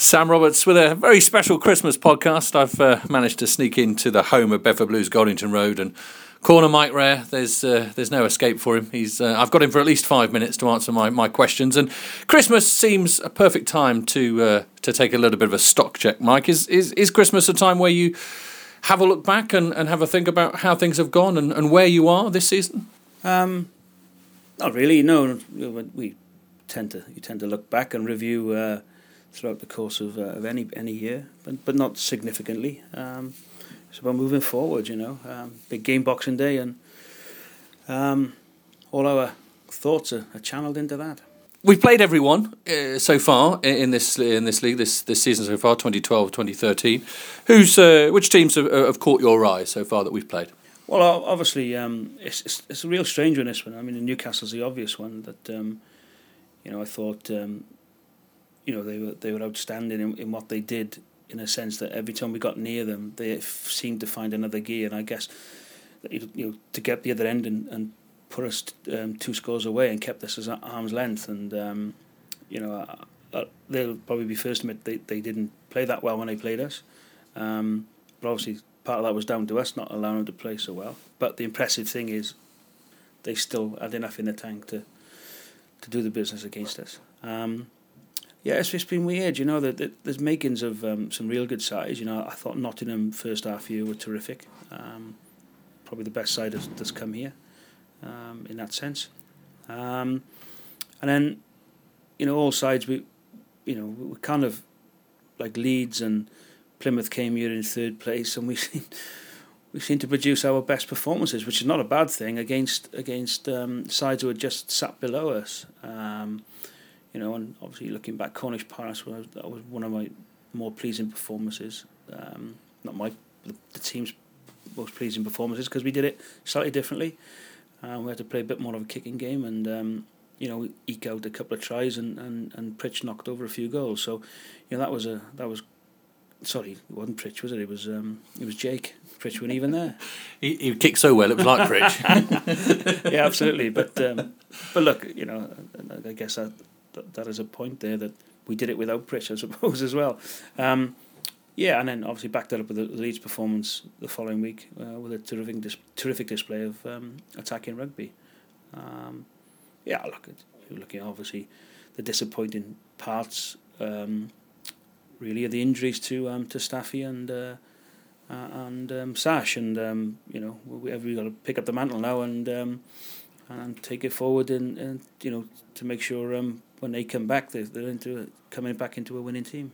Sam Roberts with a very special Christmas podcast. I've uh, managed to sneak into the home of Bedford Blues, Goldington Road, and corner Mike Rayer. There's uh, there's no escape for him. He's uh, I've got him for at least five minutes to answer my, my questions. And Christmas seems a perfect time to uh, to take a little bit of a stock check. Mike, is is is Christmas a time where you have a look back and, and have a think about how things have gone and, and where you are this season? Um, not really. No, we tend to you tend to look back and review uh, throughout the course of, uh, of any any year, but but not significantly. Um, it's about moving forward, you know. Um, big game Boxing Day, and um, all our thoughts are, are, channeled into that. We've played everyone uh, so far in this in this league this this season so far 2012 2013 who's uh, which teams have, have, caught your eye so far that we've played well obviously um, it's, it's, it's a real stranger in this one I mean Newcastle's the obvious one that um, you know I thought um, you know they were they were outstanding in, in what they did in a sense that every time we got near them, they seemed to find another gear. And I guess you know to get the other end and, and put us um, two scores away and kept us at arm's length. And um, you know uh, uh, they'll probably be first to admit they they didn't play that well when they played us. Um, but obviously part of that was down to us not allowing them to play so well. But the impressive thing is they still had enough in the tank to to do the business against us. Um, yeah, it's been weird. You know, that there's makings of um, some real good sides. You know, I thought Nottingham first half year were terrific. Um, probably the best side that's, come here um, in that sense. Um, and then, you know, all sides we, you know, we kind of like Leeds and Plymouth came here in third place, and we seem we seem to produce our best performances, which is not a bad thing against against um, sides who are just sat below us. Um, you know, and obviously looking back, Cornish Pirates was that was one of my more pleasing performances. Um, not my the, the, team's most pleasing performances because we did it slightly differently. Uh, we had to play a bit more of a kicking game and um, you know eke out a couple of tries and, and, and Pritch knocked over a few goals. So you know that was a that was sorry, it wasn't Pritch, was it? It was um, it was Jake. Pritch wasn't even there. he, he kicked so well, it was like Pritch. yeah, absolutely. But um, but look, you know, I guess that that, that is a point there that we did it without pressure, I suppose, as well. Um, yeah, and then obviously backed that up with the Leeds performance the following week uh, with a terrific dis- terrific display of um, attacking rugby. Um, yeah, look, you're looking obviously the disappointing parts um, really are the injuries to um, to Staffy and uh, uh, and um, Sash, and you know we, have got to pick up the mantle now and and take it forward and, and you know to make sure um, when they come back, they're, they're into coming back into a winning team.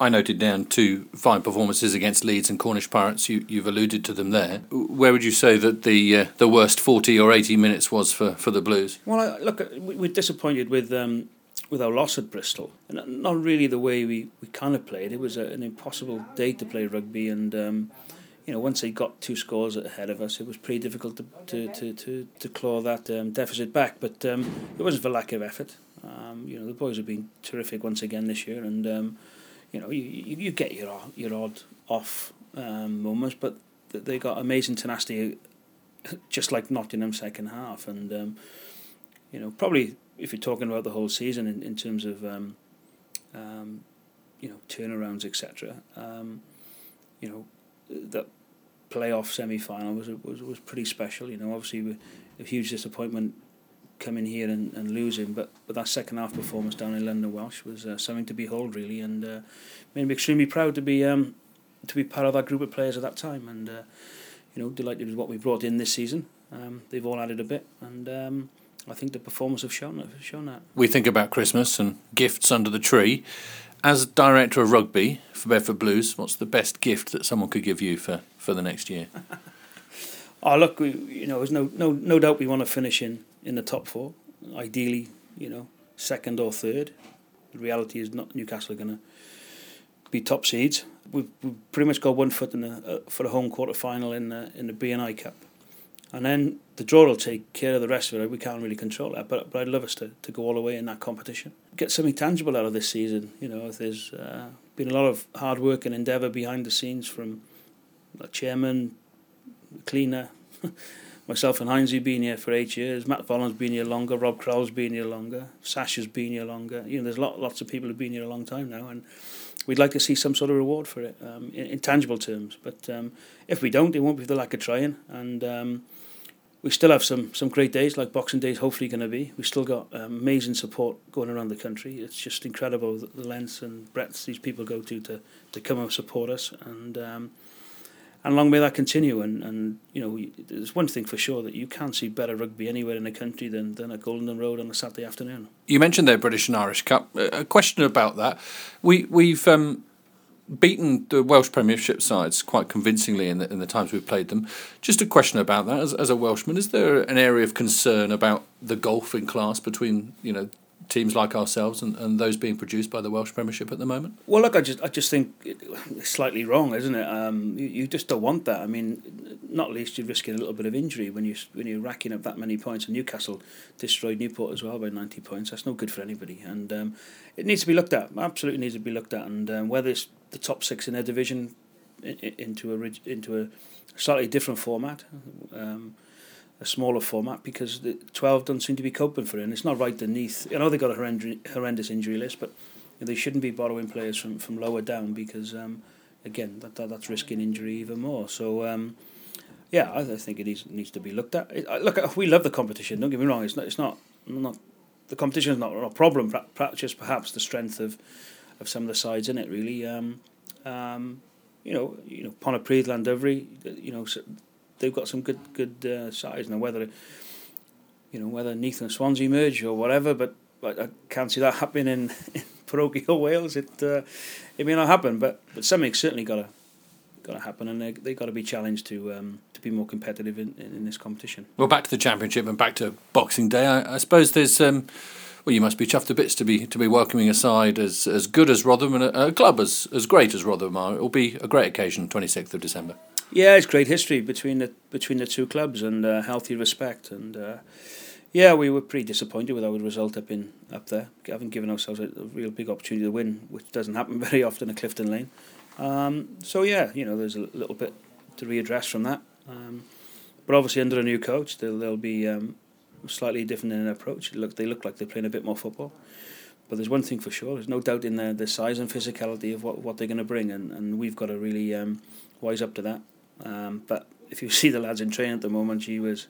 I noted down two fine performances against Leeds and Cornish Pirates. You, have alluded to them there. Where would you say that the uh, the worst forty or eighty minutes was for, for the Blues? Well, I, look, we're disappointed with um, with our loss at Bristol. And not really the way we, we kind of played. It was a, an impossible day to play rugby, and um, you know once they got two scores ahead of us, it was pretty difficult to to to, to, to claw that um, deficit back. But um, it wasn't for lack of effort. Um, you know, the boys have been terrific once again this year, and um, you know, you, you, get your your odd off um, moments, but they got amazing tenacity, just like Nottingham second half, and um, you know, probably if you're talking about the whole season in, in terms of um, um, you know turnarounds, etc. Um, you know, that playoff semi final was was was pretty special. You know, obviously a huge disappointment coming here and, and losing. But but that second half performance down in London Welsh was uh, something to behold, really, and uh, made me extremely proud to be um, to be part of that group of players at that time. And uh, you know, delighted with what we brought in this season. Um, they've all added a bit, and um, I think the performance have shown have shown that. We think about Christmas and gifts under the tree. As director of rugby for Bedford Blues, what's the best gift that someone could give you for, for the next year? oh, look, we, you know, there's no no no doubt we want to finish in in the top four. Ideally, you know, second or third. The reality is not Newcastle are going to be top seeds. We've, we've pretty much got one foot in the, uh, for the home quarter final in the in the B&I Cup, and then the draw will take care of the rest of it. We can't really control that, but but I'd love us to, to go all the way in that competition. Get something tangible out of this season. You know, there's uh, been a lot of hard work and endeavour behind the scenes from the chairman, cleaner. myself and Heinz have been here for eight years. Matt Volland's been here longer. Rob Krell's been here longer. Sasha's been here longer. You know, there's lot, lots of people who've been here a long time now, and we'd like to see some sort of reward for it um, in, in, tangible terms. But um, if we don't, it won't be for the lack of trying. And um, we still have some some great days, like Boxing Day is hopefully going to be. We've still got amazing support going around the country. It's just incredible the, the lengths and breadths these people go to to, to come and support us. And um, and long may that continue. And, and you know, there's one thing for sure that you can't see better rugby anywhere in the country than, than at Goldington Road on a Saturday afternoon. You mentioned the British and Irish Cup. A question about that. We we've um, beaten the Welsh Premiership sides quite convincingly in the, in the times we've played them. Just a question about that as, as a Welshman: Is there an area of concern about the golfing class between you know teams like ourselves and, and those being produced by the Welsh Premiership at the moment? Well, look, I just I just think it's slightly wrong, isn't it? Um, you, you just don't want that. I mean, not least you're risking a little bit of injury when you when you're racking up that many points. And Newcastle destroyed Newport as well by ninety points. That's no good for anybody, and um, it needs to be looked at. Absolutely needs to be looked at, and um, whether it's the top six in their division into a into a slightly different format. A smaller format because the 12 don't seem to be coping for it. And it's not right beneath. I know they've got a horrendous, injury list, but they shouldn't be borrowing players from, from lower down because, um, again, that, that that's risking injury even more. So, um, yeah, I, I think it needs, needs to be looked at. It, look, we love the competition. Don't get me wrong. It's not. It's not. Not the competition is not a problem. Just perhaps the strength of of some of the sides in it. Really, um, um, you know, you know, Pontypridd, Llandovery, you know, they've got some good good uh, size now. Whether you know whether Neath and Swansea merge or whatever, but, but I can't see that happening in, in parochial Wales. It uh, it may not happen, but but something's certainly got to got to happen, and they they got to be challenged to um, to be more competitive in, in, in, this competition. Well, back to the championship and back to Boxing Day. I, I suppose there's. Um, well, you must be chuffed to bits to be to be welcoming a side as as good as Rotherham and a, a club as as great as Rotherham are. It will be a great occasion, twenty sixth of December. Yeah, it's great history between the between the two clubs and uh, healthy respect. And uh, yeah, we were pretty disappointed with our result up in up there. Having given ourselves a, a real big opportunity to win, which doesn't happen very often at Clifton Lane. Um, so yeah, you know, there's a little bit to readdress from that. Um, but obviously, under a new coach, they'll, they'll be um, slightly different in an approach. Look, they look like they're playing a bit more football. But there's one thing for sure: there's no doubt in their, the size and physicality of what, what they're going to bring, and, and we've got to really um, wise up to that. Um, but if you see the lads in training at the moment, gee was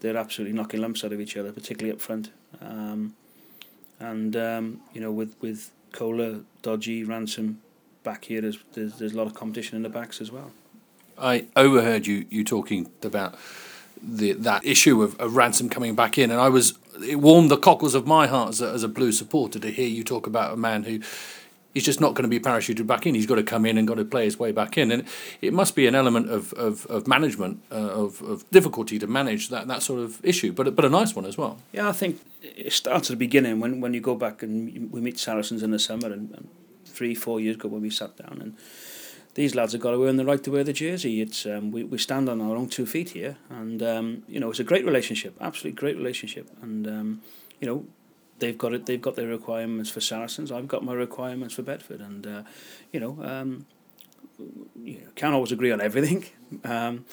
they're absolutely knocking lumps out of each other, particularly up front. Um, and um, you know, with with Kohler, Dodgy, Ransom back here, there's, there's there's a lot of competition in the backs as well. I overheard you you talking about the that issue of, of Ransom coming back in, and I was it warmed the cockles of my heart as a, as a blue supporter to hear you talk about a man who he's just not going to be parachuted back in. He's got to come in and got to play his way back in. And it must be an element of, of, of management, uh, of, of difficulty to manage that, that sort of issue, but, but a nice one as well. Yeah, I think it starts at the beginning when, when you go back and we meet Saracens in the summer and, and three, four years ago when we sat down and these lads have got to earn the right to wear the jersey. It's um, we, we stand on our own two feet here, and um, you know it's a great relationship, absolutely great relationship, and um, you know they've got it. They've got their requirements for Saracens. I've got my requirements for Bedford, and uh, you know, um, you can't always agree on everything. Um,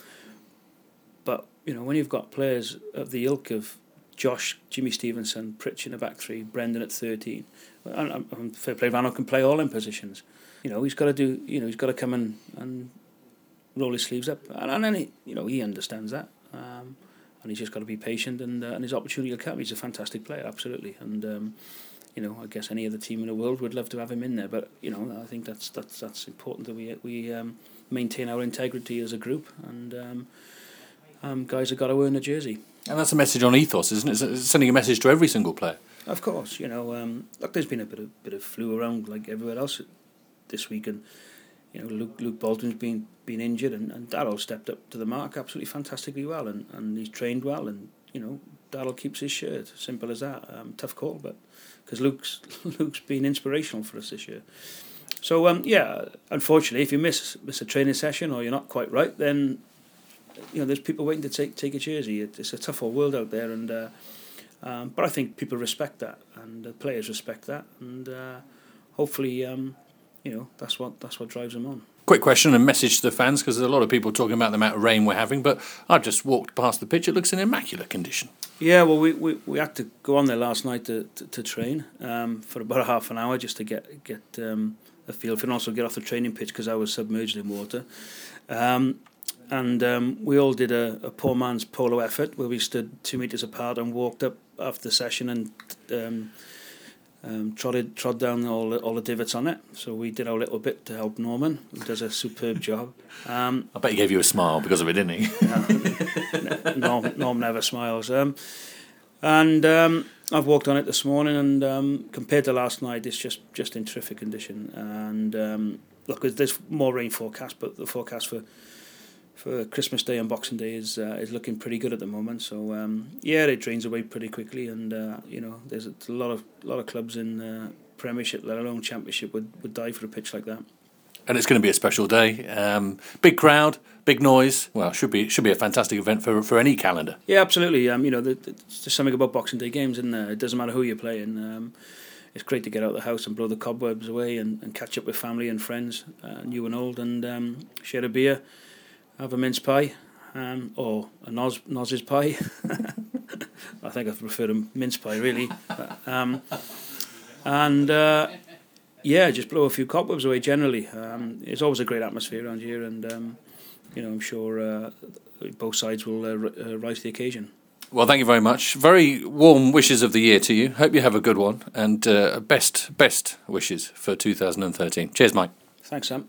but you know, when you've got players of the ilk of Josh, Jimmy Stevenson, Pritch in the back three, Brendan at thirteen, and fair play, Rano can play all in positions. You know, he's got to do. You know, he's got to come and and roll his sleeves up, and, and then he, you know he understands that. Um, and he's just got to be patient and uh, and his opportunity will come. He's a fantastic player, absolutely, and um, you know I guess any other team in the world would love to have him in there. But you know I think that's that's that's important that we we um, maintain our integrity as a group, and um, um, guys have got to earn a jersey. And that's a message on ethos, isn't it? It's sending a message to every single player. Of course, you know, um, look, there's been a bit of bit of flu around like everywhere else this week, and you know, Luke, Luke Bolton's been been injured, and, and Darrell stepped up to the mark absolutely fantastically well, and, and he's trained well, and you know, Darrell keeps his shirt. Simple as that. Um, tough call, but because Luke's Luke's been inspirational for us this year. So um, yeah, unfortunately, if you miss miss a training session or you're not quite right, then you know there's people waiting to take take a jersey. It's a tough old world out there, and uh, um, but I think people respect that, and the players respect that, and uh, hopefully um, you know that's what that's what drives them on. quick question and message to the fans because there's a lot of people talking about the amount of rain we're having. But I've just walked past the pitch; it looks in immaculate condition. Yeah, well, we, we, we had to go on there last night to to, to train um, for about a half an hour just to get get um, a feel for, and also get off the training pitch because I was submerged in water. Um, and um, we all did a, a poor man's polo effort where we stood two meters apart and walked up after the session and um, um, trod, trod down all the, all the divots on it. So we did our little bit to help Norman, who does a superb job. Um, I bet he gave you a smile because of it, didn't he? yeah, Norm, Norm never smiles. Um, and um, I've walked on it this morning, and um, compared to last night, it's just just in terrific condition. And um, look, there's more rain forecast, but the forecast for for Christmas Day and Boxing Day is uh, is looking pretty good at the moment. So um, yeah, it drains away pretty quickly, and uh, you know there's a lot of lot of clubs in uh, Premiership, let alone Championship, would would die for a pitch like that. And it's going to be a special day. Um, big crowd, big noise. Well, should be should be a fantastic event for for any calendar. Yeah, absolutely. Um, you know, the, the, there's something about Boxing Day games, and it doesn't matter who you're playing. Um, it's great to get out of the house and blow the cobwebs away and, and catch up with family and friends, uh, new and old, and um, share a beer have a mince pie um, or a Noz, Noz's pie. I think I prefer a mince pie, really. Um, and uh, yeah, just blow a few cobwebs away generally. Um, it's always a great atmosphere around here, and um, you know, I'm sure uh, both sides will uh, uh, rise to the occasion. Well, thank you very much. Very warm wishes of the year to you. Hope you have a good one, and uh, best best wishes for 2013. Cheers, Mike. Thanks, Sam.